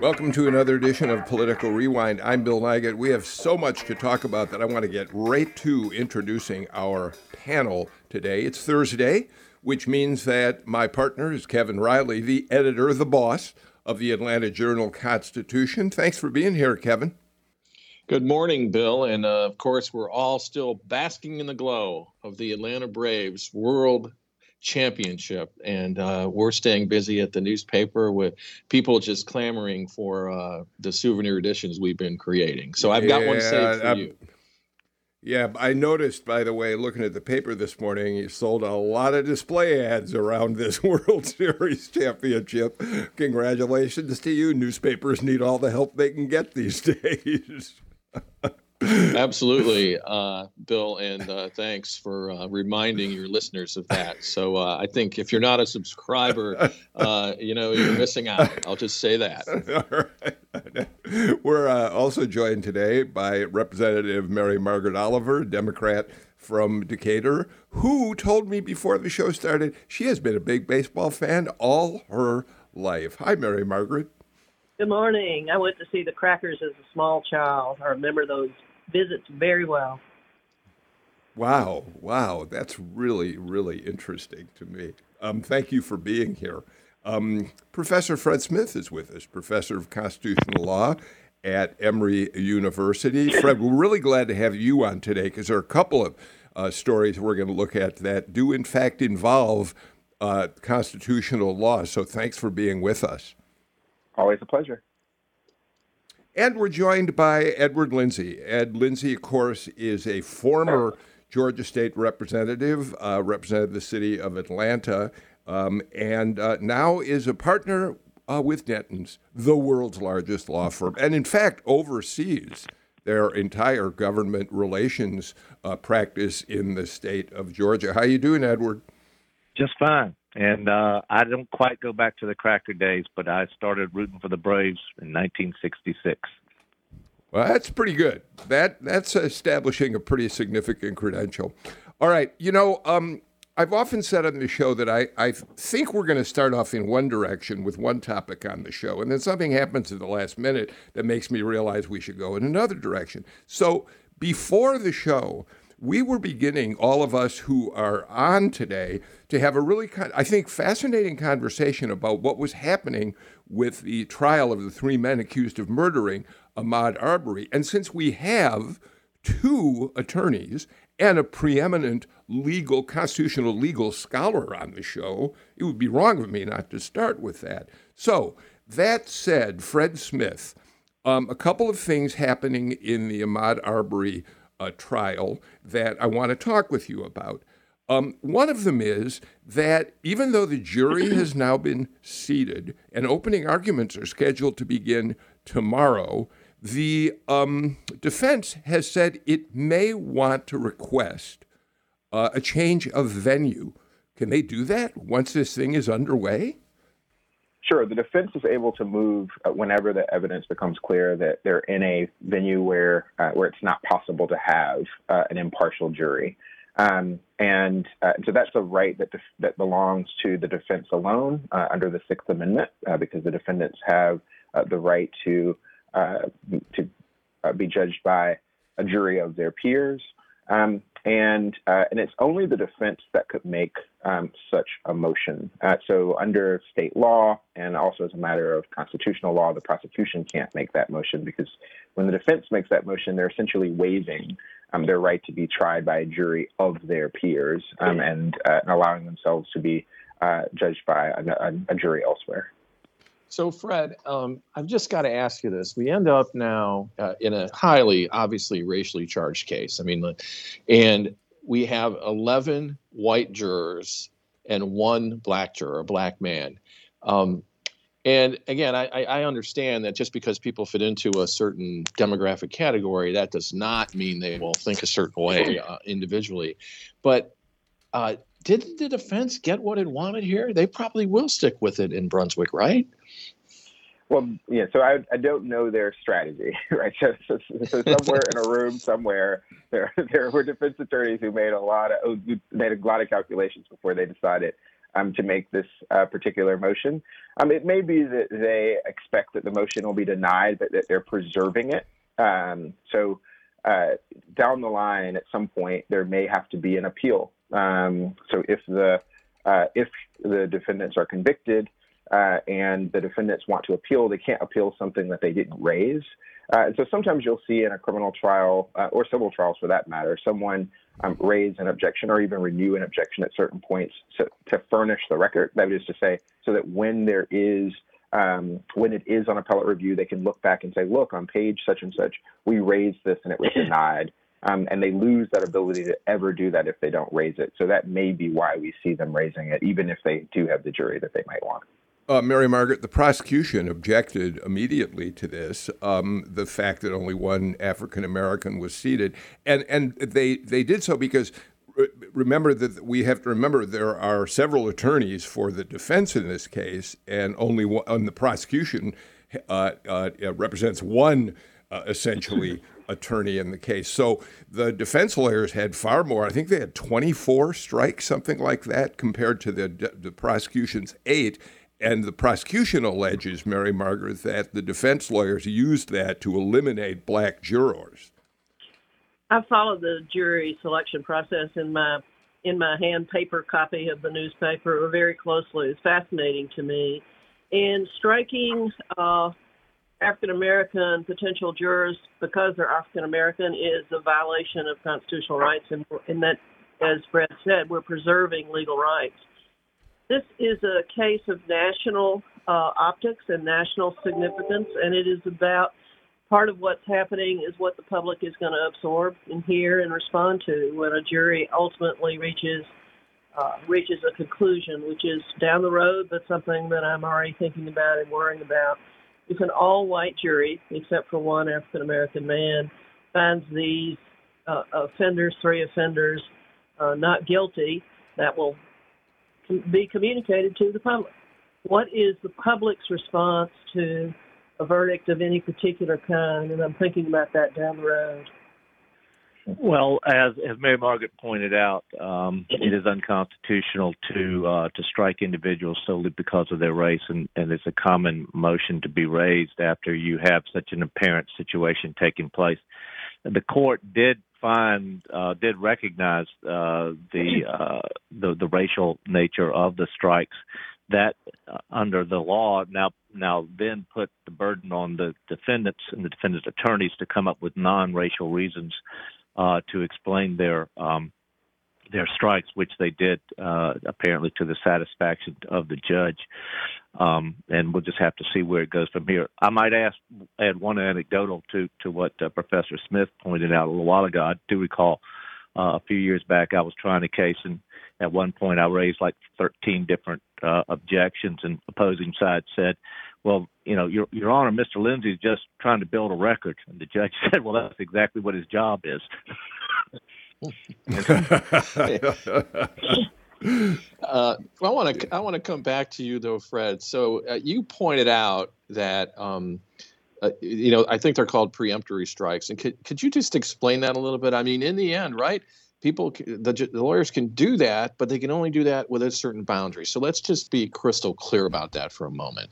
Welcome to another edition of Political Rewind. I'm Bill Nigut. We have so much to talk about that I want to get right to introducing our panel today. It's Thursday, which means that my partner is Kevin Riley, the editor, the boss of the Atlanta Journal Constitution. Thanks for being here, Kevin. Good morning, Bill. And uh, of course, we're all still basking in the glow of the Atlanta Braves World championship. And uh, we're staying busy at the newspaper with people just clamoring for uh, the souvenir editions we've been creating. So i've got one saved for I'm, you. Yeah i noticed by the way looking at the paper this morning you sold a lot of display ads around this world series championship. Congratulations to you. Newspapers need all the help they can get these days Absolutely, uh, Bill, and uh, thanks for uh, reminding your listeners of that. So uh, I think if you're not a subscriber, uh, you know you're missing out. I'll just say that. We're uh, also joined today by Representative Mary Margaret Oliver, Democrat from Decatur, who told me before the show started she has been a big baseball fan all her life. Hi, Mary Margaret. Good morning. I went to see the Crackers as a small child. I remember those visits very well. Wow, wow, that's really, really interesting to me. Um, thank you for being here. Um, professor Fred Smith is with us, professor of constitutional law at Emory University. Fred, we're really glad to have you on today because there are a couple of uh, stories we're going to look at that do, in fact, involve uh, constitutional law. So thanks for being with us. Always a pleasure. And we're joined by Edward Lindsay. Ed Lindsay, of course, is a former Georgia State representative, uh, represented the city of Atlanta, um, and uh, now is a partner uh, with Dentons, the world's largest law firm, and in fact oversees their entire government relations uh, practice in the state of Georgia. How you doing, Edward? Just fine. And uh, I don't quite go back to the Cracker days, but I started rooting for the Braves in 1966. Well, that's pretty good. That that's establishing a pretty significant credential. All right, you know, um, I've often said on the show that I, I think we're going to start off in one direction with one topic on the show, and then something happens at the last minute that makes me realize we should go in another direction. So before the show, we were beginning, all of us who are on today, to have a really, I think, fascinating conversation about what was happening with the trial of the three men accused of murdering Ahmaud Arbery. And since we have two attorneys and a preeminent legal, constitutional legal scholar on the show, it would be wrong of me not to start with that. So, that said, Fred Smith, um, a couple of things happening in the Ahmaud Arbery uh, trial that I want to talk with you about. Um, one of them is that even though the jury has now been seated and opening arguments are scheduled to begin tomorrow, the um, defense has said it may want to request uh, a change of venue. Can they do that once this thing is underway? Sure. The defense is able to move uh, whenever the evidence becomes clear that they're in a venue where uh, where it's not possible to have uh, an impartial jury, um, and uh, so that's a right that def- that belongs to the defense alone uh, under the Sixth Amendment, uh, because the defendants have the right to to be judged by a jury of their peers. Um, and and it's only the defense that could make um, such a motion. Uh, so under state law and also as a matter of constitutional law, the prosecution can't make that motion because when the defense makes that motion, they're essentially waiving um, their right to be tried by a jury of their peers um, and, uh, and, allowing themselves to be uh, judged by a, a, a jury elsewhere. So, Fred, um, I've just got to ask you this. We end up now uh, in a highly, obviously, racially charged case. I mean, and we have 11 white jurors and one black juror, a black man. Um, and again, I, I, understand that just because people fit into a certain demographic category, that does not mean they will think a certain way uh, individually. But Uh, did the defense get what it wanted here? They probably will stick with it in Brunswick, right? Well, yeah. So I, I don't know their strategy, right? So, so, so somewhere in a room somewhere, there there were defense attorneys who made a lot of made a lot of calculations before they decided um, to make this uh, particular motion. Um, it may be that they expect that the motion will be denied, but that they're preserving it. Um, so uh, down the line, at some point, there may have to be an appeal. Um, so if the uh, if the defendants are convicted uh, and the defendants want to appeal, they can't appeal something that they didn't raise. Uh, and so sometimes you'll see in a criminal trial uh, or civil trials for that matter, someone um, raise an objection or even renew an objection at certain points to, to furnish the record. That is to say, so that when there is um, when it is on appellate review, they can look back and say, look, on page such and such, we raised this and it was denied. Um, and they lose that ability to ever do that if they don't raise it. So that may be why we see them raising it, even if they do have the jury that they might want. Uh, Mary Margaret, the prosecution objected immediately to this, um, the fact that only one African American was seated, and and they they did so because remember that we have to remember there are several attorneys for the defense in this case, and only one, and the prosecution uh, uh, represents one uh, essentially attorney in the case. So the defense lawyers had far more. I think they had 24 strikes, something like that, compared to the the prosecution's eight. And the prosecution alleges, Mary Margaret, that the defense lawyers used that to eliminate black jurors. I followed the jury selection process in my in my hand paper copy of the newspaper very closely. It's fascinating to me. And striking uh, African American potential jurors because they're African American is a violation of constitutional rights, and, and that, as Fred said, we're preserving legal rights. This is a case of national uh, optics and national significance, and it is about part of what's happening is what the public is going to absorb and hear and respond to when a jury ultimately reaches uh, reaches a conclusion, which is down the road, but something that I'm already thinking about and worrying about. If an all-white jury, except for one African American man, finds these uh, offenders, three offenders, uh, not guilty, that will be communicated to the public. What is the public's response to a verdict of any particular kind? And I'm thinking about that down the road. Well, as as Mary Margaret pointed out, um, it is unconstitutional to uh, to strike individuals solely because of their race, and, and it's a common motion to be raised after you have such an apparent situation taking place. The court did find uh, did recognize uh, the, uh, the the racial nature of the strikes that uh, under the law now now then put the burden on the defendants and the defendants attorneys to come up with non-racial reasons uh, to explain their um, their strikes, which they did uh, apparently to the satisfaction of the judge. Um, and we'll just have to see where it goes from here. I might ask add one anecdotal to to what uh, Professor Smith pointed out a little while ago. I do recall uh, a few years back I was trying a case, and at one point I raised like 13 different uh, objections, and opposing side said, "Well, you know, Your Your Honor, Mr. Lindsay is just trying to build a record." And the judge said, "Well, that's exactly what his job is." uh, I want to I want to come back to you though, Fred. So uh, you pointed out that um, uh, you know I think they're called preemptory strikes, and could could you just explain that a little bit? I mean, in the end, right? People, the, the lawyers can do that, but they can only do that within a certain boundary. So let's just be crystal clear about that for a moment.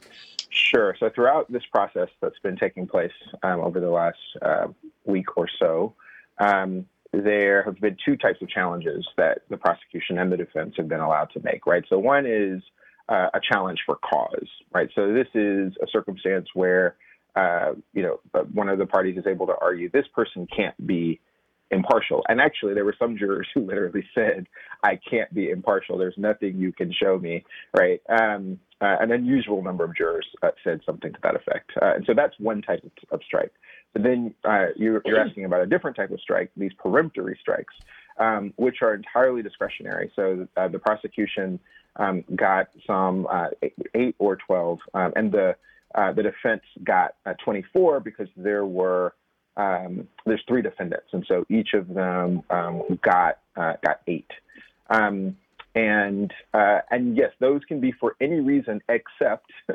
Sure. So throughout this process that's been taking place um, over the last uh, week or so, um, there have been two types of challenges that the prosecution and the defense have been allowed to make, right? So one is uh, a challenge for cause, right? So this is a circumstance where, uh, you know, uh, one of the parties is able to argue this person can't be impartial. And actually, there were some jurors who literally said, I can't be impartial. There's nothing you can show me, right? Um, uh, an unusual number of jurors uh, said something to that effect. Uh, and so that's one type of, of strike. But then uh, you're, you're, asking about a different type of strike, these peremptory strikes, um, which are entirely discretionary. So uh, the prosecution um, got some uh, eight or 12, um, and the, the defense got 24 because there were um, there's three defendants, and so each of them um, got got eight. Um, and uh, and yes, those can be for any reason except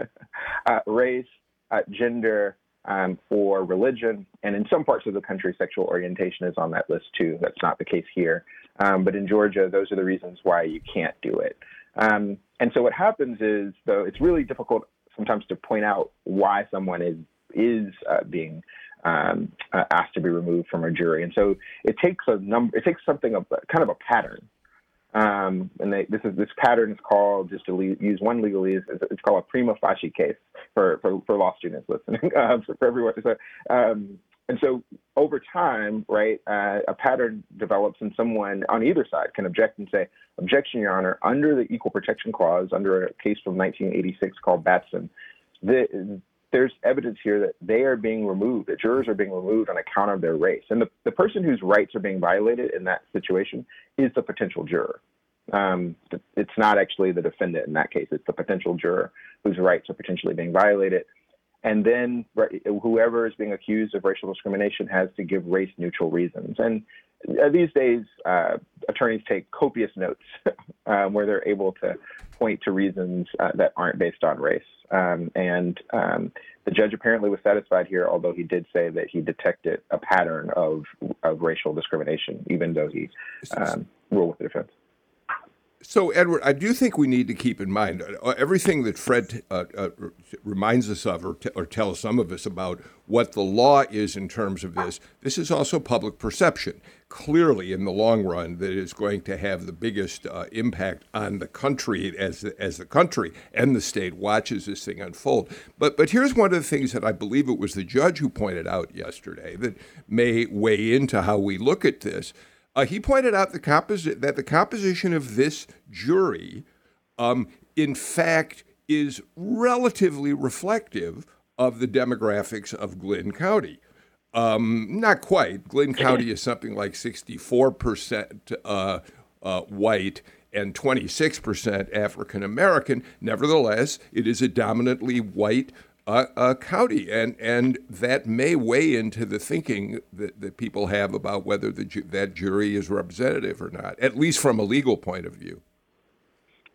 uh, race, uh, gender, um, or religion. And in some parts of the country, sexual orientation is on that list too. That's not the case here. Um, but in Georgia, those are the reasons why you can't do it. Um, and so what happens is, though, it's really difficult sometimes to point out why someone is is uh, being um, uh, asked to be removed from a jury. And so it takes a number. It takes something of kind of a pattern. Um, and they, this is this pattern is called just to use one legalese. It's called a prima facie case for for, for law students listening uh, for, for, everyone. So, um, and so over time, right, uh, a pattern develops, and someone on either side can object and say, "Objection, Your Honor, under the Equal Protection Clause, under a case from 1986 called Batson, the, there's evidence here that they are being removed, that jurors are being removed on account of their race. And the, the person whose rights are being violated in that situation is the potential juror. Um, it's not actually the defendant in that case, it's the potential juror whose rights are potentially being violated. And then whoever is being accused of racial discrimination has to give race neutral reasons. And these days, uh, attorneys take copious notes um, where they're able to point to reasons uh, that aren't based on race. Um, and um, the judge apparently was satisfied here, although he did say that he detected a pattern of, of racial discrimination, even though he um, ruled with the defense. So, Edward, I do think we need to keep in mind uh, everything that Fred uh, uh, reminds us of or, t- or, tells some of us about what the law is in terms of this. This is also public perception. Clearly, in the long run, that is going to have the biggest uh, impact on the country as the, as the country and the state watches this thing unfold. But but here's one of the things that I believe it was the judge who pointed out yesterday that may weigh into how we look at this uh, he pointed out the composi- that the composition of this jury, um, in fact, is relatively reflective of the demographics of Glynn County. Um, not quite. Glynn County is something like 64% uh, uh, white and 26% African American. Nevertheless, it is a dominantly white a, county, and and that may weigh into the thinking that, that people have about whether the that jury is representative or not, at least from a legal point of view.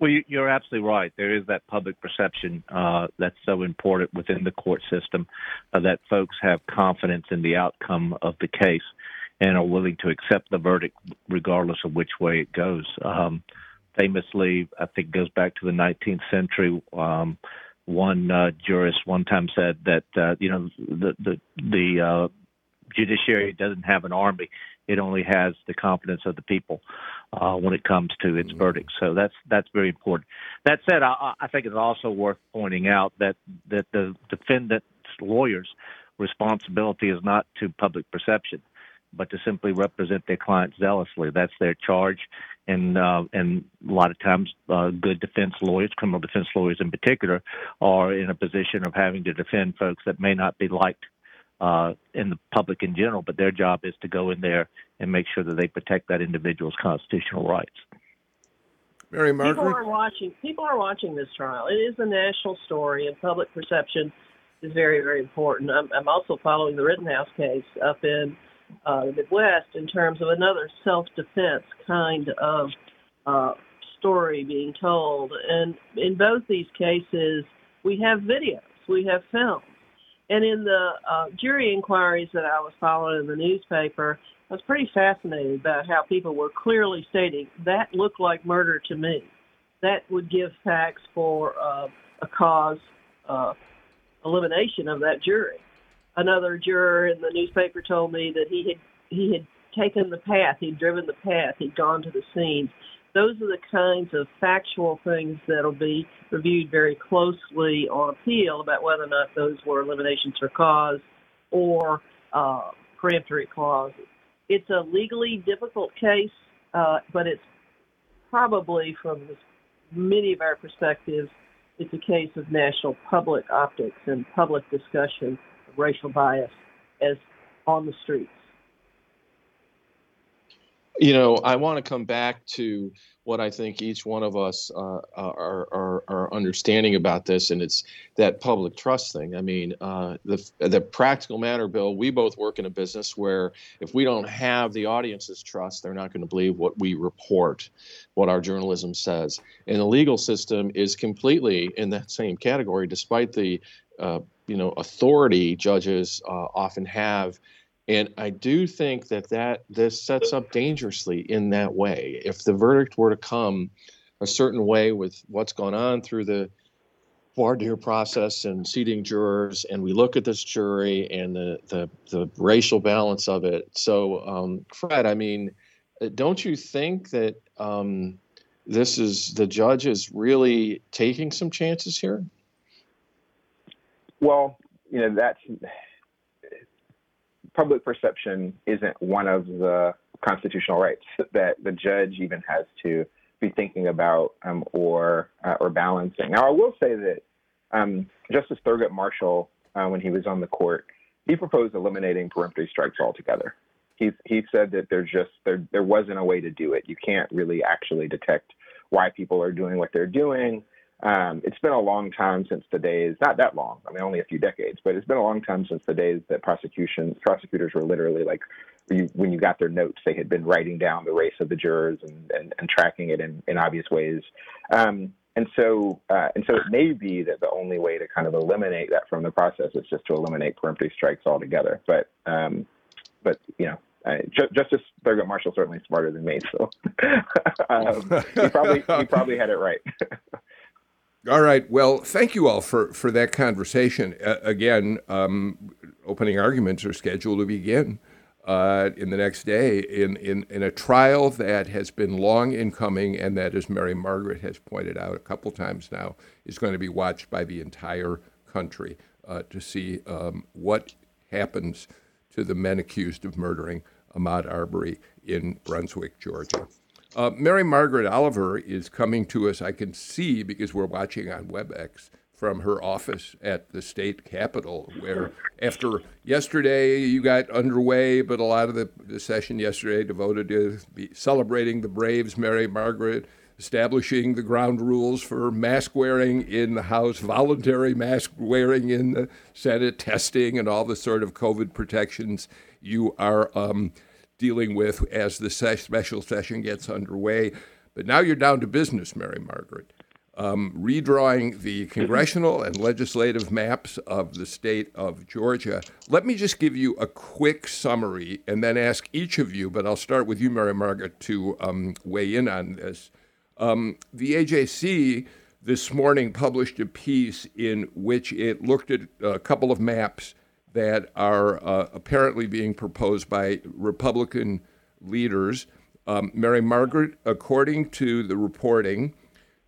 Well, you, are absolutely right. There is that public perception uh, that's so important within the court system uh, that folks have confidence in the outcome of the case and are willing to accept the verdict regardless of which way it goes. Um, famously, I think goes back to the 19th century. Um, one uh, jurist one time said that uh, you know the the the uh, judiciary doesn't have an army; it only has the confidence of the people uh, when it comes to its mm-hmm. verdict. So that's that's very important. That said, I, I think it's also worth pointing out that that the defendant's lawyers' responsibility is not to public perception but to simply represent their client zealously. That's their charge, and uh, and a lot of times, uh, good defense lawyers, criminal defense lawyers in particular, are in a position of having to defend folks that may not be liked uh, in the public in general, but their job is to go in there and make sure that they protect that individual's constitutional rights. Mary Margaret, people are watching. People are watching this trial. It is a national story, and public perception is very, very important. I'm, I'm also following the Rittenhouse case up in uh, the Midwest in terms of another self-defense kind of uh, story being told. And in both these cases, we have videos, we have films. And in the uh, jury inquiries that I was following in the newspaper, I was pretty fascinated about how people were clearly stating that looked like murder to me. That would give facts for uh, a cause uh, elimination of that jury another juror in the newspaper told me that he had he had taken the path, he'd driven the path, he'd gone to the scene. Those are the kinds of factual things that'll be reviewed very closely on appeal about whether or not those were eliminations for cause or uh, peremptory clauses. It's a legally difficult case, uh, but it's probably, from many of our perspectives, it's a case of national public optics and public discussion racial bias as on the streets. You know, I want to come back to what I think each one of us uh, are, are, are understanding about this, and it's that public trust thing. I mean, uh, the the practical matter, Bill. We both work in a business where if we don't have the audience's trust, they're not going to believe what we report, what our journalism says. And the legal system is completely in that same category, despite the uh, you know authority judges uh, often have and I do think that, that this sets up dangerously in that way. If the verdict were to come a certain way with what's gone on through the voir dire process and seating jurors, and we look at this jury and the, the, the racial balance of it. So, um, Fred, I mean, uh, don't you think that um, this is the judge is really taking some chances here? Well, you know, that's public perception isn't one of the constitutional rights that the judge even has to be thinking about um, or uh, or balancing. Now, I will say that um, Justice Thurgood Marshall, uh, when he was on the court, he proposed eliminating peremptory strikes altogether. He he said that there just there there wasn't a way to do it. You can't really actually detect why people are doing what they're doing. Um, it's been a long time since the days, not that long, I mean, only a few decades, but it's been a long time since the days that prosecutions, prosecutors were literally like, you, when you got their notes, they had been writing down the race of the jurors and, and, and tracking it in, in obvious ways. Um, and so, uh, and so it may be that the only way to kind of eliminate that from the process is just to eliminate peremptory strikes altogether. But, um, but you know, uh, Justice Thurgood Marshall certainly smarter than me, so um, he probably he probably had it right. All right. Well, thank you all for, for that conversation. Uh, again, um, opening arguments are scheduled to begin uh, in the next day in, in, in a trial that has been long in coming and that, as Mary Margaret has pointed out a couple times now, is going to be watched by the entire country uh, to see um, what happens to the men accused of murdering Ahmaud Arbery in Brunswick, Georgia. Uh, Mary Margaret Oliver is coming to us, I can see because we're watching on WebEx from her office at the state capitol, where after yesterday you got underway, but a lot of the, the session yesterday devoted to celebrating the Braves, Mary Margaret, establishing the ground rules for mask wearing in the House, voluntary mask wearing in the Senate, testing, and all the sort of COVID protections you are. Um, dealing with as the special session gets underway. But now you're down to business, Mary Margaret. Um, redrawing the congressional and legislative maps of the state of Georgia. Let me just give you a quick summary and then ask each of you, but I'll start with you, Mary Margaret, to um, weigh in on this. Um, the AJC this morning published a piece in which it looked at a couple of maps that are uh, apparently being proposed by Republican leaders. Um, Mary Margaret, according to the reporting,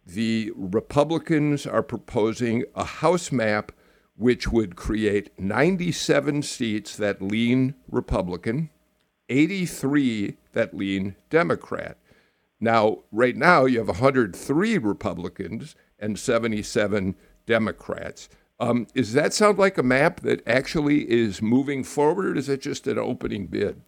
the Republicans are proposing a House map which would create 97 seats that lean Republican, 83 that lean Democrat. Now, right now, you have 103 Republicans and 77 Democrats. Um, does that sound like a map that actually is moving forward, or is it just an opening bid?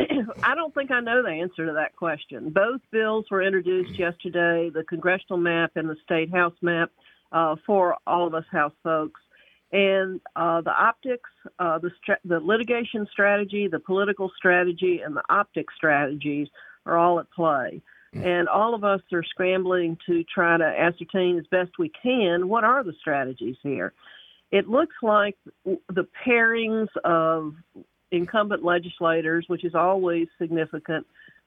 I don't think I know the answer to that question. Both bills were introduced yesterday the congressional map and the state house map uh, for all of us House folks. And uh, the optics, uh, the, stra- the litigation strategy, the political strategy, and the optic strategies are all at play. And all of us are scrambling to try to ascertain as best we can what are the strategies here. It looks like the pairings of incumbent legislators, which is always significant,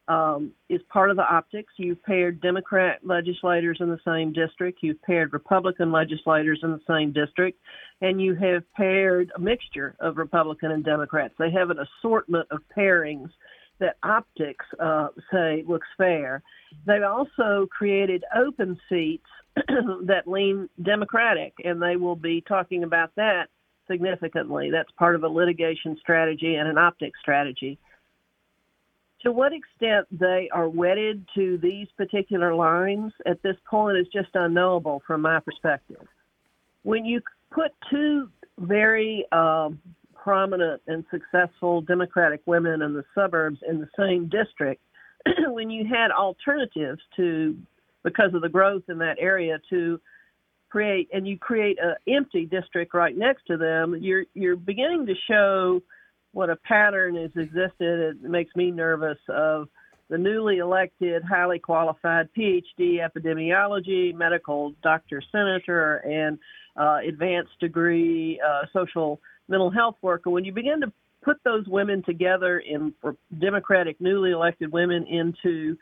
um, is part of the optics. You've paired Democrat legislators in the same district, you've paired Republican legislators in the same district, and you have paired a mixture of Republican and Democrats. They have an assortment of pairings that optics uh, say looks fair. They've also created open seats that lean Democratic, and they will be talking about that significantly. That's part of a litigation strategy and an optics strategy. To what extent they are wedded to these particular lines at this point is just unknowable from my perspective. When you put two very um, prominent and successful Democratic women in the suburbs in the same district, when you had alternatives to because of the growth in that area to create and you create an empty district right next to them, you're you're beginning to show what a pattern has existed. It makes me nervous of the newly elected, highly qualified PhD epidemiology, medical doctor, senator, and uh, advanced degree uh, social mental health worker. When you begin to put those women together in for Democratic newly elected women into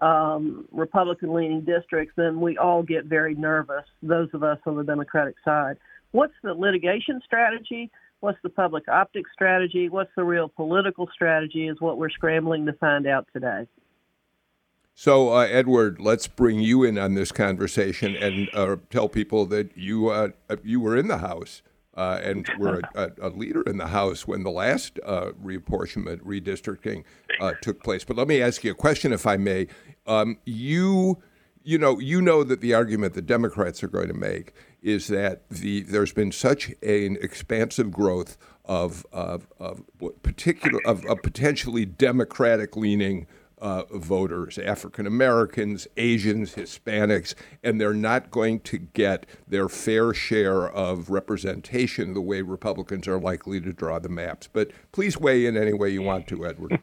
um, Republican leaning districts, then we all get very nervous, those of us on the Democratic side. What's the litigation strategy? What's the public optics strategy? What's the real political strategy is what we're scrambling to find out today. So, uh, Edward, let's bring you in on this conversation and uh, tell people that you uh, you were in the House uh, and were a, a, leader in the House when the last uh, reapportionment, redistricting uh, took place. But let me ask you a question, if I may. Um, you you know, you know that the argument the Democrats are going to make is that the there's been such an expansive growth of of, of particular of, of potentially democratic leaning uh, voters, African Americans, Asians, Hispanics, and they're not going to get their fair share of representation the way Republicans are likely to draw the maps. But please weigh in any way you want to, Edward.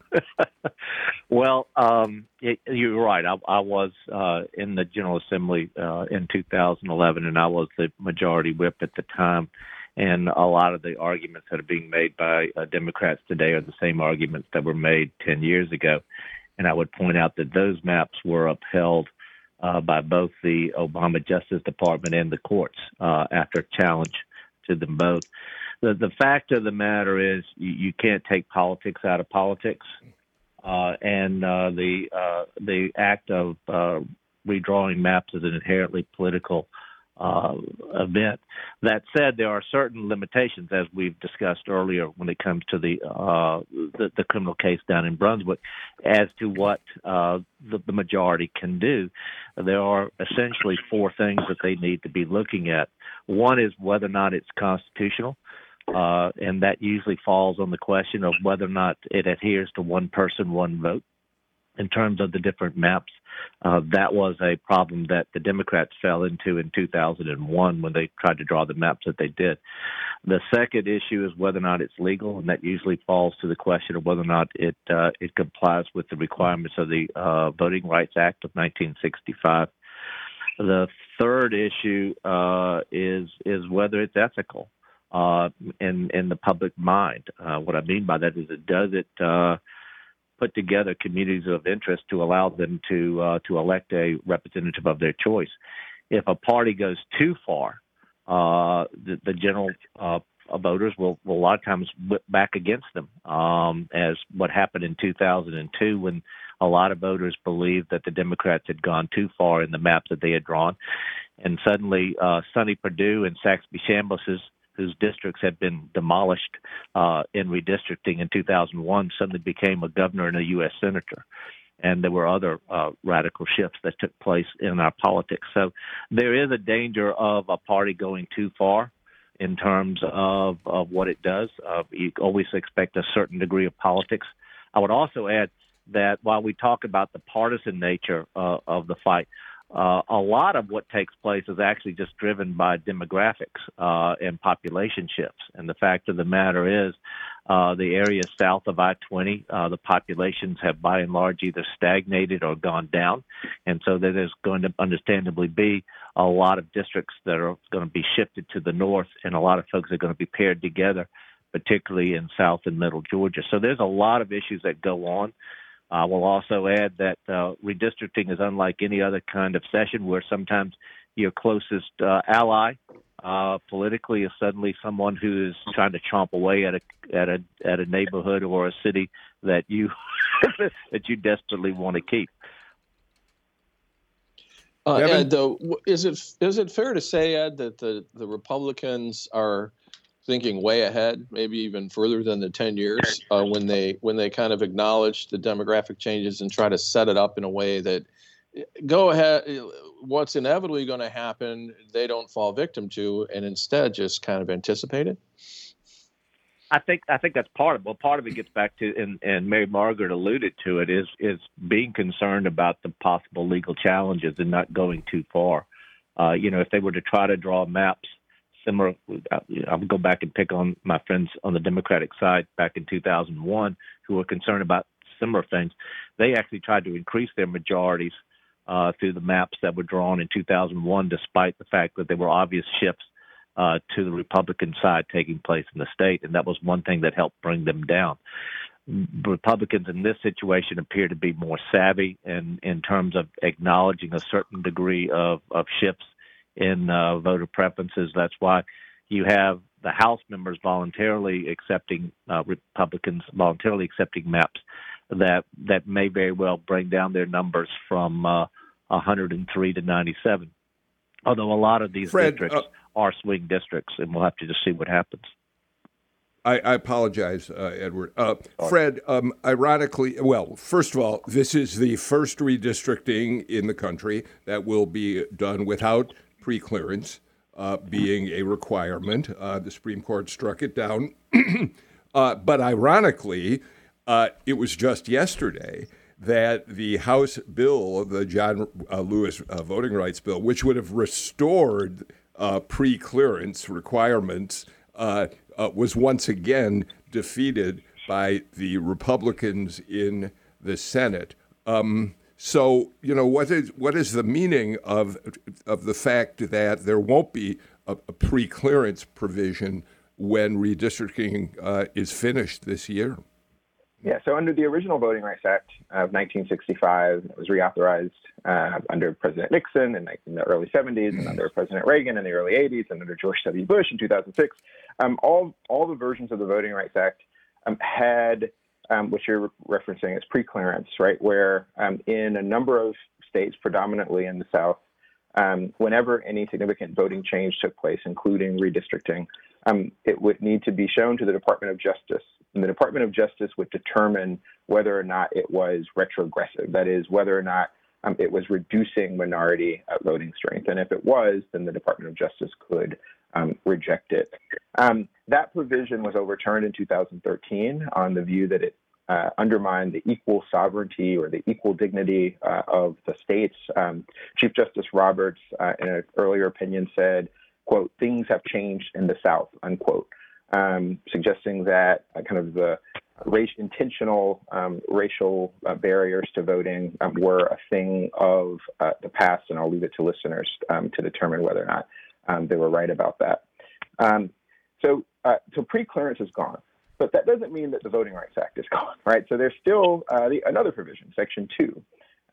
well, um, it, you're right. I, I was uh, in the General Assembly uh, in 2011, and I was the majority whip at the time. And a lot of the arguments that are being made by uh, Democrats today are the same arguments that were made 10 years ago. And I would point out that those maps were upheld uh, by both the Obama Justice Department and the courts uh, after challenge to them both. The, the fact of the matter is, you, you can't take politics out of politics. Uh, and uh, the uh, the act of uh, redrawing maps is an inherently political uh, event. That said, there are certain limitations, as we've discussed earlier, when it comes to the uh, the, the, criminal case down in Brunswick, as to what uh, the, the, majority can do. There are essentially four things that they need to be looking at. One is whether or not it's constitutional. Uh, and that usually falls on the question of whether or not it adheres to one person, one vote in terms of the different maps. Uh, that was a problem that the Democrats fell into in 2001 when they tried to draw the maps that they did. The second issue is whether or not it's legal, and that usually falls to the question of whether or not it uh, it complies with the requirements of the uh, Voting Rights Act of 1965. The third issue uh, is is whether it's ethical uh, in in the public mind. Uh, what I mean by that is, it does it put together communities of interest to allow them to uh, to elect a representative of their choice. If a party goes too far, uh, the, the, general uh, voters will, will, a lot of times whip back against them, um, as what happened in 2002 when a lot of voters believed that the Democrats had gone too far in the maps that they had drawn, and suddenly uh, Sonny Perdue and Saxby Chambliss's whose districts had been demolished uh, in redistricting in 2001 suddenly became a governor and a U.S. senator. And there were other uh, radical shifts that took place in our politics. So there is a danger of a party going too far in terms of, of what it does. Uh, you always expect a certain degree of politics. I would also add that while we talk about the partisan nature uh, of the fight, uh, a lot of what takes place is actually just driven by demographics uh, and population shifts. And the fact of the matter is, uh, the areas south of I 20, uh, the populations have by and large either stagnated or gone down. And so there's going to understandably be a lot of districts that are going to be shifted to the north, and a lot of folks are going to be paired together, particularly in south and middle Georgia. So there's a lot of issues that go on. I will also add that uh, redistricting is unlike any other kind of session where sometimes your closest uh, ally uh, politically is suddenly someone who is trying to chomp away at a at a at a neighborhood or a city that you that you desperately want to keep. Uh, Ed, though, is it is it fair to say, Ed, that the, the Republicans are thinking way ahead, maybe even further than the 10 years uh, when they when they kind of acknowledge the demographic changes and try to set it up in a way that go ahead what's inevitably going to happen they don't fall victim to and instead just kind of anticipate it I think I think that's part of well part of it gets back to and, and Mary Margaret alluded to it is is being concerned about the possible legal challenges and not going too far. Uh, you know, if they were to try to draw maps similar, I'll go back and pick on my friends on the Democratic side back in 2001 who were concerned about similar things. They actually tried to increase their majorities uh, through the maps that were drawn in 2001, despite the fact that there were obvious shifts uh, to the Republican side taking place in the state, and that was one thing that helped bring them down. Republicans in this situation appear to be more savvy in in terms of acknowledging a certain degree of of shifts in uh, voter preferences. That's why you have the House members voluntarily accepting uh, Republicans voluntarily accepting maps that that may very well bring down their numbers from uh, 103 to 97. Although a lot of these Fred, districts uh, are swing districts, and we'll have to just see what happens. I, I apologize, uh, Edward. Uh, Fred, um, ironically, well, first of all, this is the first redistricting in the country that will be done without preclearance uh, being a requirement. Uh, the Supreme Court struck it down. Uh, but ironically, uh, it was just yesterday that the House bill, the John Lewis voting rights bill, which would have restored uh, pre clearance requirements uh, uh, was once again defeated by the Republicans in the Senate. Um, so, you know, what is what is the meaning of of the fact that there won't be a, a pre-clearance provision when redistricting uh, is finished this year? Yeah, so under the original Voting Rights Act of 1965, it was reauthorized uh, under President Nixon in, in, the early 70s, and under President Reagan in the early 80s, and under George W. Bush in 2006. Um, all all the versions of the Voting Rights Act um, had um, what you're referencing as pre-clearance, right? Where um, in a number of states, predominantly in the South, um, whenever any significant voting change took place, including redistricting, um, it would need to be shown to the Department of Justice and the Department of Justice would determine whether or not it was retrogressive, that is, whether or not um, it was reducing minority uh, voting strength. And if it was, then the Department of Justice could um, reject it. Um, that provision was overturned in 2013 on the view that it uh, undermined the equal sovereignty or the equal dignity uh, of the states. Um, Chief Justice Roberts, uh, in an earlier opinion, said, quote, things have changed in the South, unquote um, suggesting that uh, kind of the race, intentional um, racial uh, barriers to voting um, were a thing of uh, the past, and I'll leave it to listeners um, to determine whether or not um, they were right about that. Um, so, uh, so pre-clearance is gone, but that doesn't mean that the Voting Rights Act is gone, right? So there's still uh, the, another provision, Section Two,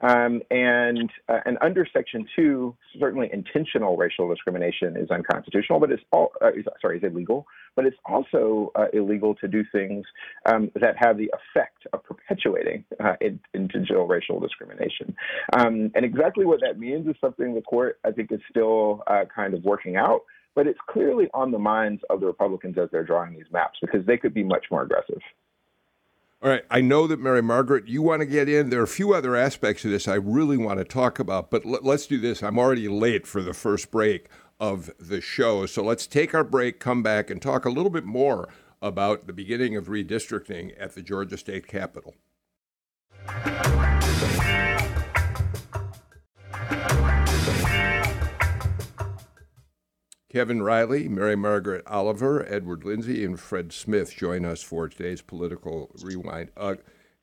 um, and uh, and under Section Two, certainly intentional racial discrimination is unconstitutional, but it's all uh, is, sorry is illegal. But it's also uh, illegal to do things um, that have the effect of perpetuating uh, intentional racial discrimination. Um, and exactly what that means is something the court I think is still uh, kind of working out. But it's clearly on the minds of the Republicans as they're drawing these maps because they could be much more aggressive. All right. I know that Mary Margaret, you want to get in. There are a few other aspects of this I really want to talk about, but l- let's do this. I'm already late for the first break of the show. So let's take our break, come back, and talk a little bit more about the beginning of redistricting at the Georgia State Capitol. Kevin Riley, Mary Margaret Oliver, Edward Lindsay, and Fred Smith join us for today's Political Rewind. Uh,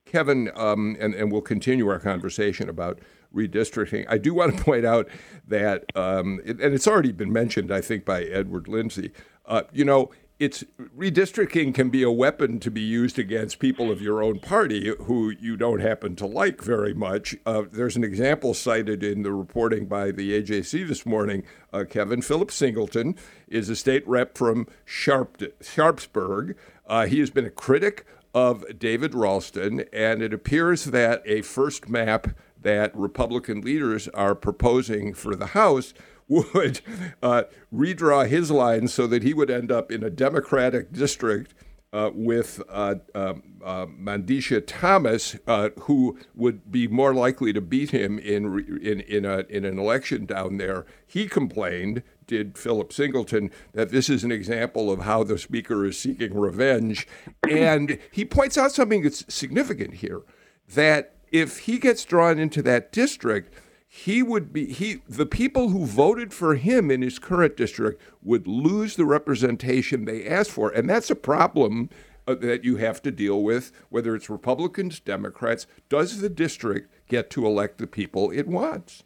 Kevin, um, and, and we'll continue our conversation about redistricting. I do want to point out that, um, it, and it's already been mentioned, I think, by Edward Lindsay. Uh, you know, it's redistricting can be a weapon to be used against people of your own party who you don't happen to like very much. Uh, there's an example cited in the reporting by the AJC this morning. Uh, Kevin Philip Singleton is a state rep from Sharp, Sharpsburg. Uh, he has been a critic of David Ralston, and it appears that a first map that Republican leaders are proposing for the House would uh, redraw his lines so that he would end up in a Democratic district uh, with uh, um, uh, Mandisha Thomas, uh, who would be more likely to beat him in in in, a, in an election down there. He complained, did Philip Singleton, that this is an example of how the speaker is seeking revenge, and he points out something that's significant here, that if he gets drawn into that district he would be he the people who voted for him in his current district would lose the representation they asked for. And that's a problem uh, that you have to deal with whether it's republicans democrats. Does the district get to elect the people it wants?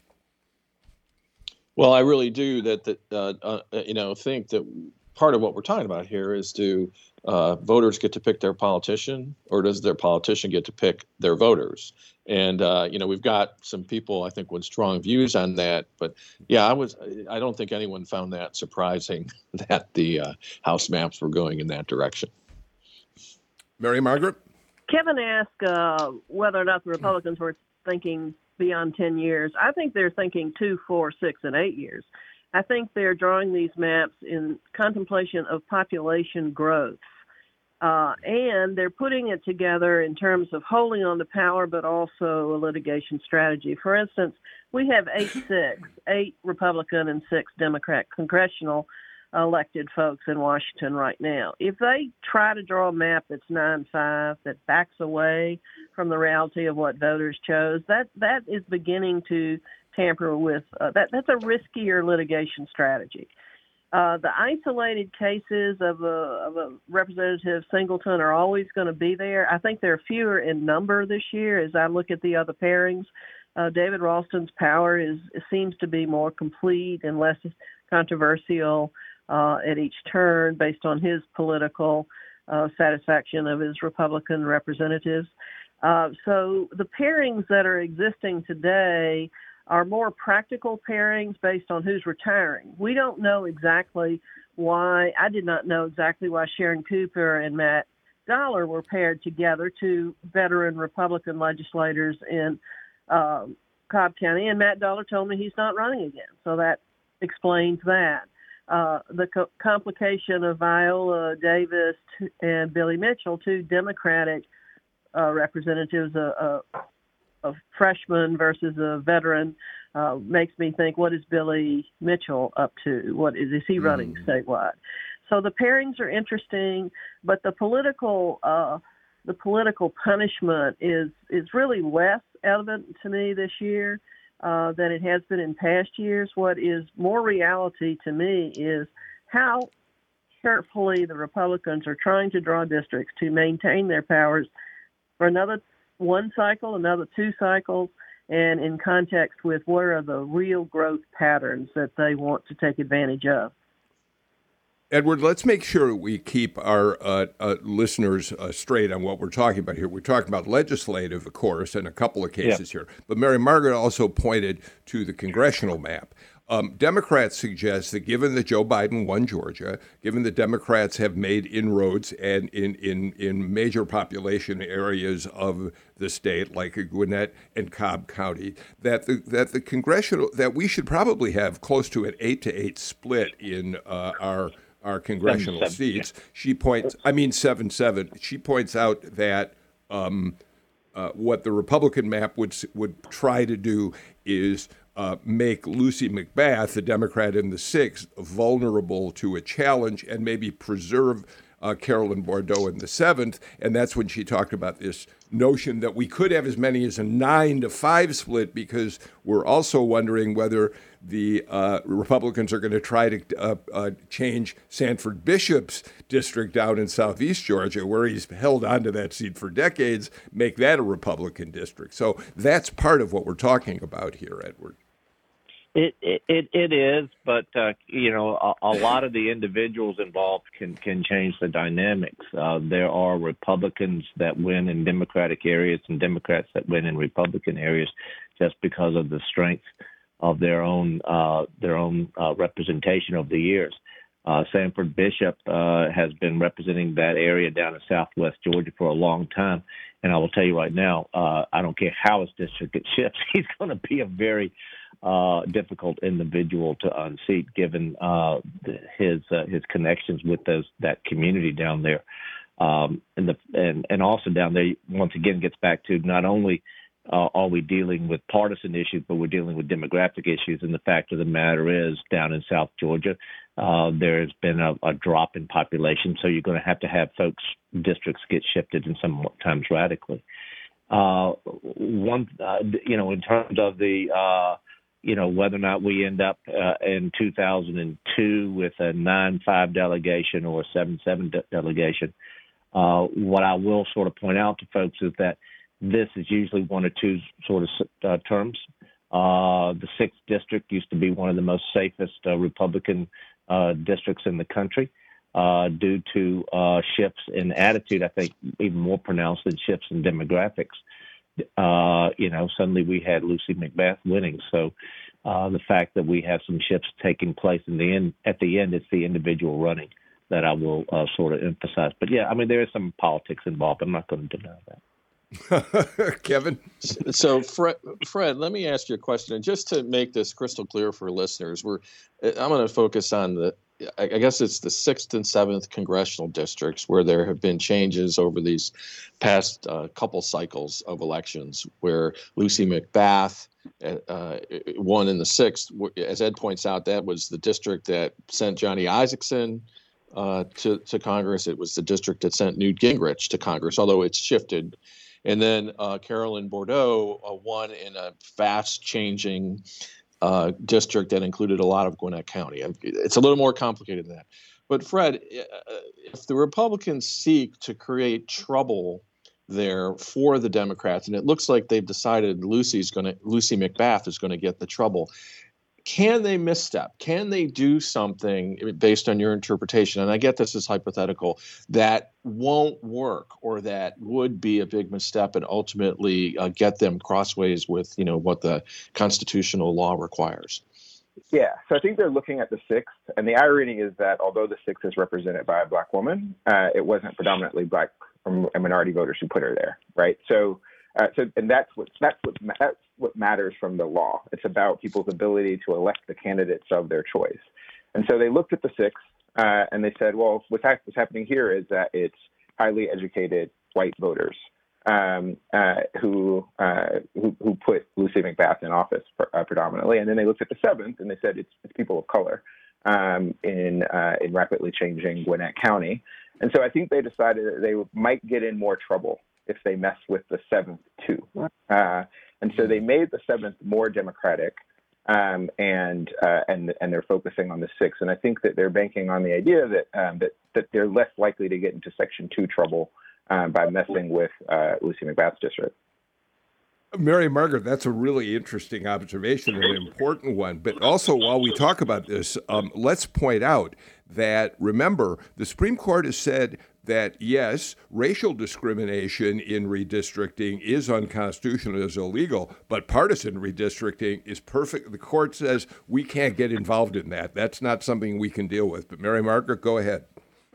Well i really do that that uh, uh, you know think that part of what we're talking about here is do uh, voters get to pick their politician or does their politician get to pick their voters and uh, you know we've got some people i think with strong views on that but yeah i was i don't think anyone found that surprising that the uh, house maps were going in that direction. Mary margaret? Kevin asked uh, whether or not the republicans were thinking beyond 10 years. I think they're thinking two four six and eight years. I think they're drawing these maps in contemplation of population growth uh, and they're putting it together in terms of holding on to power, but also a litigation strategy. For instance, we have eight six, eight Republican and six Democrat congressional elected folks in Washington right now. If they try to draw a map that's nine five that backs away from the reality of what voters chose, that that is beginning to tamper with uh, that. That's a riskier litigation strategy. Uh, the isolated cases of a, of a representative Singleton are always going to be there. I think they're fewer in number this year as I look at the other pairings. Uh, David Ralston's power is seems to be more complete and less controversial uh, at each turn based on his political uh, satisfaction of his Republican representatives. Uh, so the pairings that are existing today are more practical pairings based on who's retiring. We don't know exactly why, I did not know exactly why Sharon Cooper and Matt Dollar were paired together, two veteran Republican legislators in uh, Cobb County. And Matt Dollar told me he's not running again. So that explains that. Uh, the co- complication of Viola Davis and Billy Mitchell, two Democratic uh, representatives, uh, uh a freshman versus a veteran uh, makes me think, what is Billy Mitchell up to? What is, is he running mm. statewide? So the pairings are interesting, but the political uh, the political punishment is is really less evident to me this year uh, than it has been in past years. What is more reality to me is how carefully the Republicans are trying to draw districts to maintain their powers for another one cycle, another two cycles, and in context with what are the real growth patterns that they want to take advantage of. Edward, let's make sure we keep our uh, uh, listeners uh, straight on what we're talking about here. We're talking about legislative, of course, in a couple of cases yeah. here. But Mary Margaret also pointed to the congressional map. Um, Democrats suggest that given that Joe Biden won Georgia, given that Democrats have made inroads and in, in, in major population areas of the state, like Gwinnett and Cobb County, that the, that the congressional that we should probably have close to an eight to eight split in uh, our our congressional seven, seats. Yeah. She points, I mean seven seven. She points out that. Um, uh, what the Republican map would would try to do is uh, make Lucy McBath, the Democrat in the sixth, vulnerable to a challenge and maybe preserve uh, Carolyn Bourdeaux in the seventh. And that's when she talked about this notion that we could have as many as a nine to five split because we're also wondering whether the uh, Republicans are going to try to uh, uh, change Sanford Bishop's district down in southeast Georgia, where he's held onto that seat for decades, make that a Republican district. So that's part of what we're talking about here, Edward. It it it is, but uh, you know, a, a lot of the individuals involved can can change the dynamics. Uh, there are Republicans that win in Democratic areas and Democrats that win in Republican areas, just because of the strength of their own uh, their own uh, representation over the years. Uh, Sanford Bishop uh, has been representing that area down in Southwest Georgia for a long time, and I will tell you right now, uh, I don't care how his district shifts, he's going to be a very uh, difficult individual to unseat, given uh, his uh, his connections with those that community down there. Um, and the and and also down there once again gets back to not only uh, are we dealing with partisan issues, but we're dealing with demographic issues. And the fact of the matter is, down in South Georgia, uh, there's been a, a, drop in population, so you're going to have to have folks districts get shifted, and sometimes radically. Uh, one, uh, you know, in terms of the, uh, you know, whether or not we end up uh, in 2002 with a 9-5 delegation or a 7-7 de- delegation, what I will sort of point out to folks is that this is usually one or two sort of uh, terms. Uh, the sixth district used to be one of the most safest uh, Republican uh, districts in the country. Uh, due to uh, shifts in attitude, I think even more pronounced than shifts in demographics. you know, suddenly we had Lucy McBath winning. So the fact that we have some shifts taking place in the end, at the end, it's the individual running that I will sort of emphasize. But yeah, I mean, there is some politics involved. I'm not going to deny that. Kevin. So, Fred, Fred, let me ask you a question. And just to make this crystal clear for listeners, we're I'm going to focus on the I guess it's the sixth and seventh congressional districts where there have been changes over these past uh, couple cycles of elections, where Lucy McBath uh, uh won in the sixth. As Ed points out, that was the district that sent Johnny Isakson uh, to to Congress. It was the district that sent Newt Gingrich to Congress, although it's shifted and then uh, Carolyn Bourdeaux uh, won in a fast changing uh, district that included a lot of Gwinnett County. It's a little more complicated than that. But Fred, uh, if the Republicans seek to create trouble there for the Democrats, and it looks like they've decided Lucy's going to Lucy McBath is going to get the trouble can they misstep? Can they do something based on your interpretation? And I get this is hypothetical that won't work or that would be a big misstep and ultimately uh, get them crossways with you know what the constitutional law requires. Yeah, so I think they're looking at the sixth, and the irony is that although the sixth is represented by a black woman, uh, it wasn't predominantly black or minority voters who put her there, right? So uh, so, and that's what that's what that's what matters from the law. It's about people's ability to elect the candidates of their choice. And so they looked at the six uh, and they said, well, what's, ha- what's, happening here is that it's highly educated white voters um, uh, who, uh, who, who put Lucy McBath in office uh, predominantly. And then they looked at the seventh and they said it's, it's people of color um, in uh, in rapidly changing Gwinnett County. And so I think they decided that they might get in more trouble if they mess with the seventh too. Uh, and so they made the seventh more democratic, um, and uh, and and they're focusing on the sixth. And I think that they're banking on the idea that um, that that they're less likely to get into Section Two trouble um, by messing with uh, Lucy McBath's district. Mary Margaret, that's a really interesting observation and an important one. But also, while we talk about this, um, let's point out that remember, the Supreme Court has said that yes, racial discrimination in redistricting is unconstitutional, is illegal, but partisan redistricting is perfect. The court says we can't get involved in that. That's not something we can deal with. But Mary Margaret, go ahead.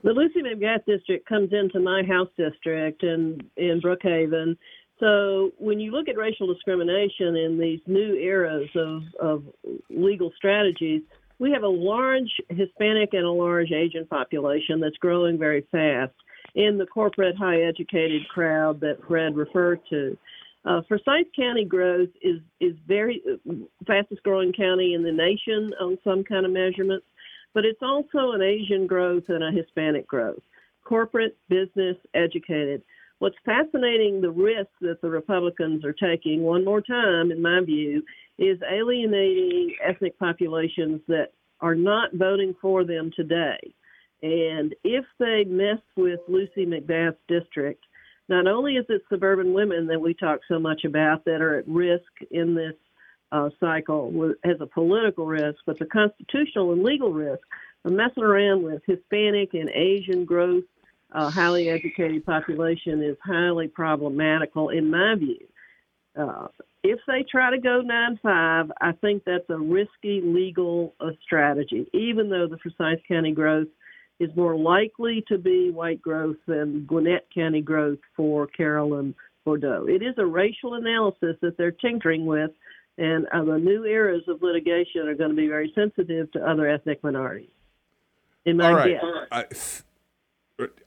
The Lucy McBath district comes into my house district in in Brookhaven. So when you look at racial discrimination in these new eras of, of legal strategies, we have a large Hispanic and a large Asian population that's growing very fast in the corporate high educated crowd that Fred referred to. Uh, Forsyth County growth is is very fastest growing county in the nation on some kind of measurements, but it's also an Asian growth and a Hispanic growth. Corporate, business, educated. What's fascinating, the risk that the Republicans are taking, one more time, in my view, is alienating ethnic populations that are not voting for them today. And if they mess with Lucy McBath's district, not only is it suburban women that we talk so much about that are at risk in this uh, cycle as a political risk, but the constitutional and legal risk of messing around with Hispanic and Asian growth, uh, highly educated population is highly problematical in my view. Uh, if they try to go 9 5, I think that's a risky legal uh, strategy, even though the Forsyth County growth is more likely to be white growth than Gwinnett County growth for Carolyn Bourdeaux. It is a racial analysis that they're tinkering with, and uh, the new eras of litigation are going to be very sensitive to other ethnic minorities. In my All right. guess.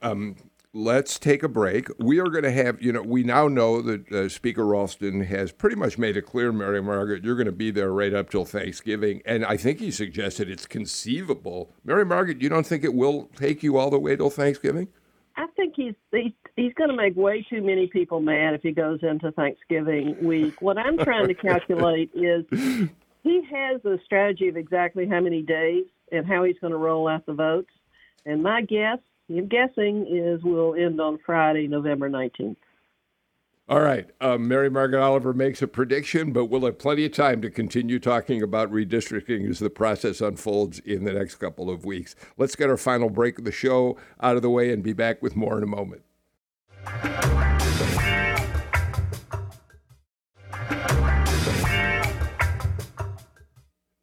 Um, let's take a break. We are going to have, you know, we now know that uh, Speaker Ralston has pretty much made it clear, Mary Margaret, you're going to be there right up till Thanksgiving. And I think he suggested it's conceivable. Mary Margaret, you don't think it will take you all the way till Thanksgiving? I think he's he, he's going to make way too many people mad if he goes into Thanksgiving week. What I'm trying to calculate is he has a strategy of exactly how many days and how he's going to roll out the votes. And my guess, I'm guessing, is we'll end on Friday, November 19th. All right. Um, Mary Margaret Oliver makes a prediction, but we'll have plenty of time to continue talking about redistricting as the process unfolds in the next couple of weeks. Let's get our final break of the show out of the way and be back with more in a moment.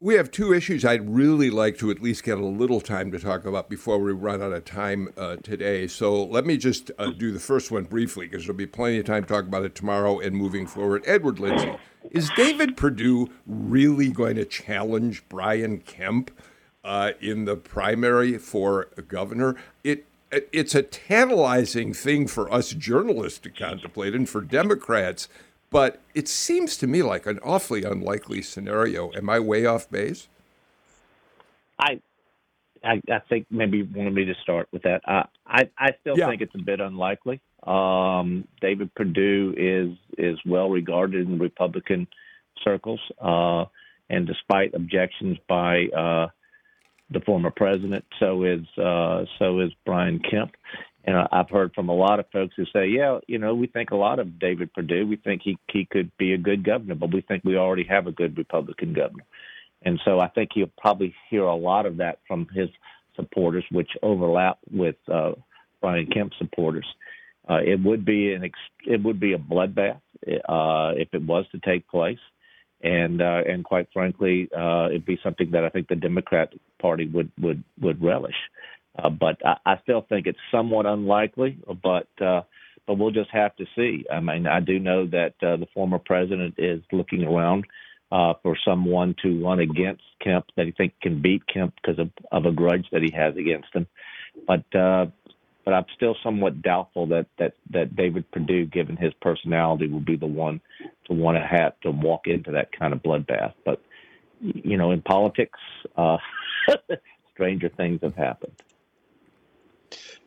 We have two issues I'd really like to at least get a little time to talk about before we run out of time uh, today. So let me just uh, do the first one briefly because there'll be plenty of time to talk about it tomorrow and moving forward. Edward Lindsay, is David Perdue really going to challenge Brian Kemp uh, in the primary for governor? It it's a tantalizing thing for us journalists to contemplate and for Democrats but it seems to me like an awfully unlikely scenario. Am I way off base? I, I, I think maybe you wanted me to start with that. I, I, I still Yeah. think it's a bit unlikely. Um, David Perdue is is well regarded in Republican circles, uh, and despite objections by uh, the former president, so is uh, so is Brian Kemp. And I've heard from a lot of folks who say, "Yeah, you know, we think a lot of David Perdue. We think he he could be a good governor, but we think we already have a good Republican governor." And so I think he'll probably hear a lot of that from his supporters, which overlap with uh, Brian Kemp supporters. Uh, it would be an ex- it would be a bloodbath uh, if it was to take place, and uh, and quite frankly, uh, it'd be something that I think the Democrat Party would would would relish. Uh, but I, I still think it's somewhat unlikely. But uh, but we'll just have to see. I mean, I do know that uh, the former president is looking around uh, for someone to run against Kemp that he think can beat Kemp because of, of a grudge that he has against him. But uh, but I'm still somewhat doubtful that that that David Perdue, given his personality, will be the one to want to have to walk into that kind of bloodbath. But you know, in politics, uh, stranger things have happened.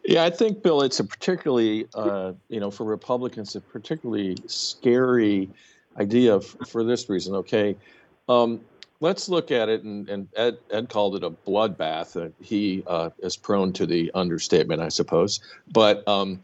Yeah, I think, Bill, it's a particularly, uh, you know, for Republicans, a particularly scary idea f- for this reason. Okay, um, let's look at it, and, and Ed, Ed called it a bloodbath. Uh, he uh, is prone to the understatement, I suppose. But um,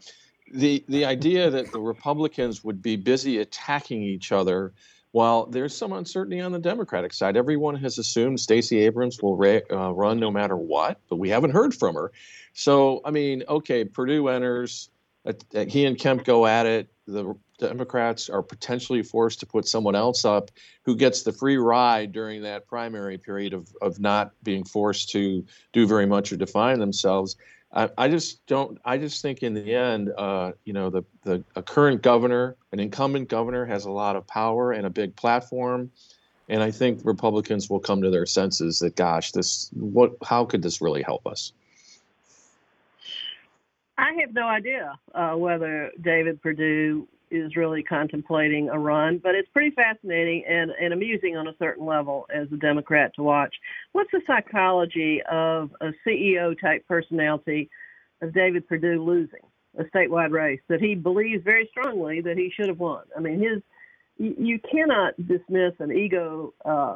the the idea that the Republicans would be busy attacking each other while there's some uncertainty on the Democratic side. Everyone has assumed Stacey Abrams will ra- uh, run no matter what, but we haven't heard from her. So, I mean, okay, Perdue enters, uh, uh, he and Kemp go at it. The Democrats are potentially forced to put someone else up who gets the free ride during that primary period of, of not being forced to do very much or define themselves. I, I just don't. I just think in the end, uh, you know, the the a current governor, an incumbent governor, has a lot of power and a big platform, and I think Republicans will come to their senses that, gosh, this what? How could this really help us? I have no idea uh, whether David Perdue is really contemplating a run, but it's pretty fascinating and, and amusing on a certain level as a Democrat to watch. What's the psychology of a CEO type personality of David Perdue losing a statewide race that he believes very strongly that he should have won? I mean, his you, cannot dismiss an ego uh,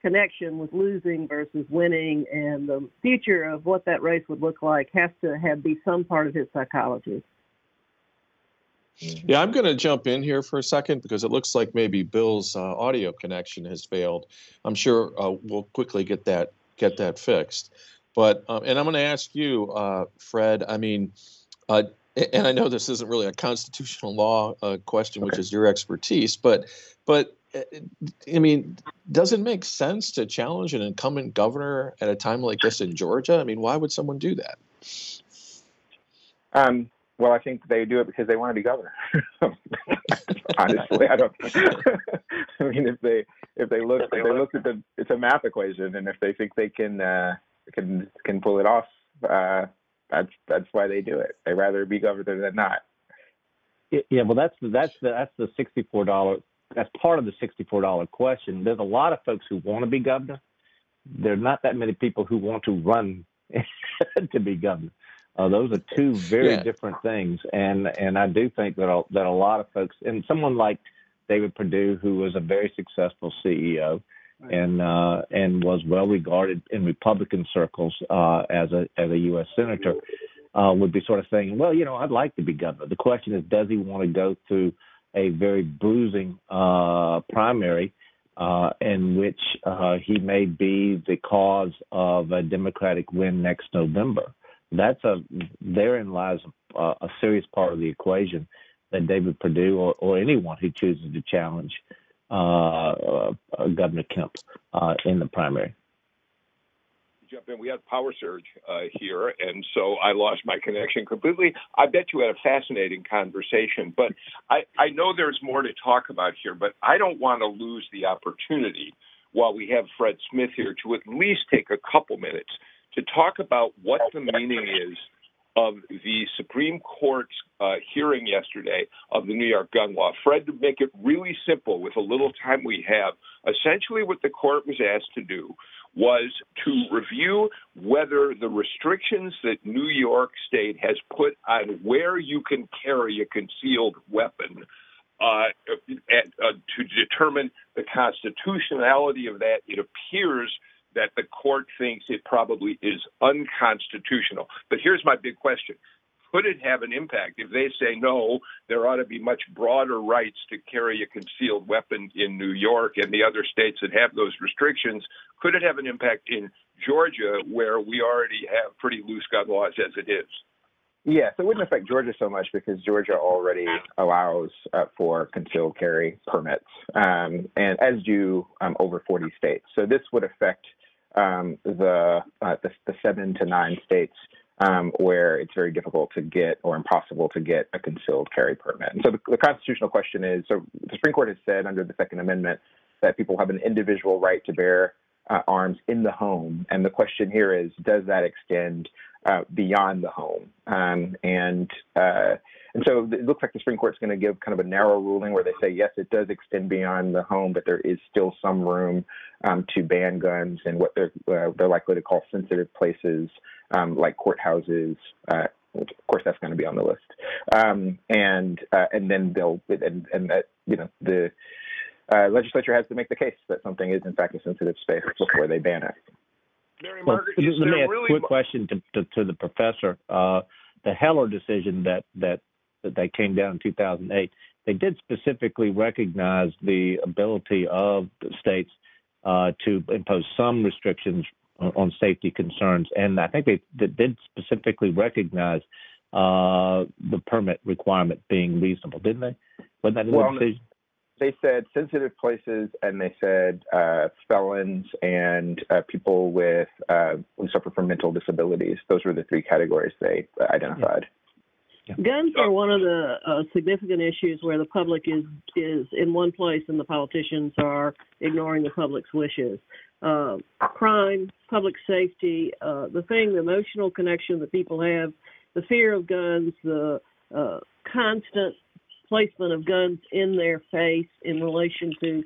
connection with losing versus winning, and the future of what that race would look like has to have be some part of his psychology. Yeah, I'm going to jump in here for a second because it looks like maybe Bill's uh, audio connection has failed. I'm sure uh, we'll quickly get that get that fixed. But um, and I'm going to ask you, uh, Fred. I mean, uh, and I know this isn't really a constitutional law uh, question, which is your expertise, but but uh, I mean, does it make sense to challenge an incumbent governor at a time like this in Georgia? I mean, why would someone do that? Um, well, I think they do it because they want to be governor. Honestly, I don't. I mean, if they if they look if they look at the it's a math equation, and if they think they can uh, can can pull it off, uh, That's that's why they do it. They rather be governor than not. Yeah, well, that's that's the that's the sixty four dollar. That's part of the sixty four dollar question. There's a lot of folks who want to be governor. There are not that many people who want to run to be governor. Uh, those are two very Yeah. different things, and and I do think that a, that a lot of folks, and someone like David Perdue, who was a very successful CEO, and uh, and was well regarded in Republican circles uh, as a as a U.S. senator, uh, would be sort of saying, well, you know, I'd like to be governor. The question is, does he want to go through a very bruising uh, primary uh, in which uh, he may be the cause of a Democratic win next November? That's a therein lies a, a serious part of the equation that David Perdue or, or anyone who chooses to challenge uh, uh, Governor Kemp uh, in the primary. jump in. We had power surge uh, here, and so I lost my connection completely. I bet you had a fascinating conversation, but I, I know there's more to talk about here, but I don't want to lose the opportunity while we have Fred Smith here to at least take a couple minutes to talk about what the meaning is of the Supreme Court's uh, hearing yesterday of the New York gun law. Fred, to make it really simple with a little time we have, essentially what the court was asked to do was to review whether the restrictions that New York State has put on where you can carry a concealed weapon uh, uh, to determine the constitutionality of that, it appears that the court thinks it probably is unconstitutional. But here's my big question. Could it have an impact if they say no, there ought to be much broader rights to carry a concealed weapon in New York and the other states that have those restrictions? Could it have an impact in Georgia, where we already have pretty loose gun laws as it is? Yes, it wouldn't affect Georgia so much because Georgia already allows uh, for concealed carry permits, um, and as do um, over 40 states. So this would affect um, the, uh, the the seven to nine states um, where it's very difficult to get or impossible to get a concealed carry permit. And so the, the constitutional question is: so the Supreme Court has said under the Second Amendment that people have an individual right to bear uh, arms in the home, and the question here is: does that extend uh, beyond the home? Um, and uh, and so it looks like the Supreme Court's going to give kind of a narrow ruling where they say yes, it does extend beyond the home, but there is still some room um, to ban guns in what they're uh, they're likely to call sensitive places um, like courthouses. Uh, which of course, that's going to be on the list. Um, and uh, and then they'll and, and that you know the uh, legislature has to make the case that something is in fact a sensitive space before they ban it. Mary Well, let me ask really a quick question to, to, to the professor. Uh, the Heller decision that, that that they came down in 2008, they did specifically recognize the ability of the states uh, to impose some restrictions on, safety concerns, and I think they, they did specifically recognize uh, the permit requirement being reasonable, didn't they? Wasn't that in Well, the decision? they said sensitive places and they said uh, felons and uh, people with uh, who suffer from mental disabilities. Those were the three categories they identified. Guns are one of the uh, significant issues where the public is is in one place and the politicians are ignoring the public's wishes. Uh, crime, public safety, uh, the thing, the emotional connection that people have, the fear of guns, the uh, constant placement of guns in their face in relation to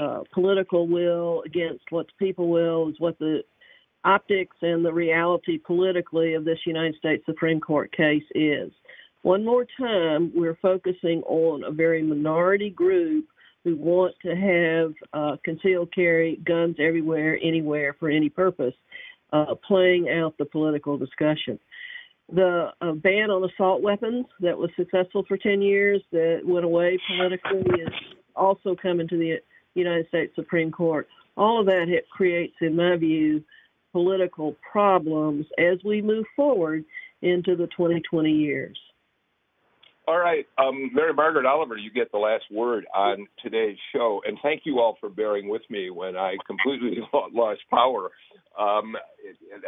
uh, political will against what the people will is what the optics and the reality politically of this United States Supreme Court case is. One more time, we're focusing on a very minority group who want to have uh, concealed carry guns everywhere, anywhere, for any purpose, uh, playing out the political discussion. The uh, ban on assault weapons that was successful for 10 years, that went away politically, is also coming to the United States Supreme Court. All of that creates, in my view, political problems as we move forward into the 2020 years. All right, um, Mary Margaret Oliver, you get the last word on today's show, and thank you all for bearing with me when I completely lost power. Um,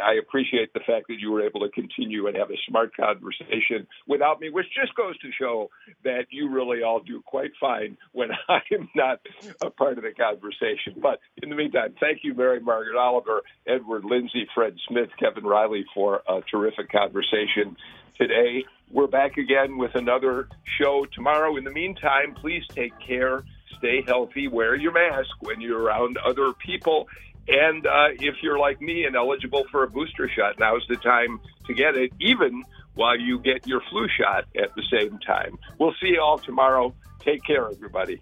I appreciate the fact that you were able to continue and have a smart conversation without me, which just goes to show that you really all do quite fine when I am not a part of the conversation. But in the meantime, thank you, Mary Margaret Oliver, Edward Lindsay, Fred Smith, Kevin Riley for a terrific conversation today. We're back again with another show tomorrow. In the meantime, please take care, stay healthy, wear your mask when you're around other people. And uh, if you're like me and eligible for a booster shot, now's the time to get it, even while you get your flu shot at the same time. We'll see you all tomorrow. Take care, everybody.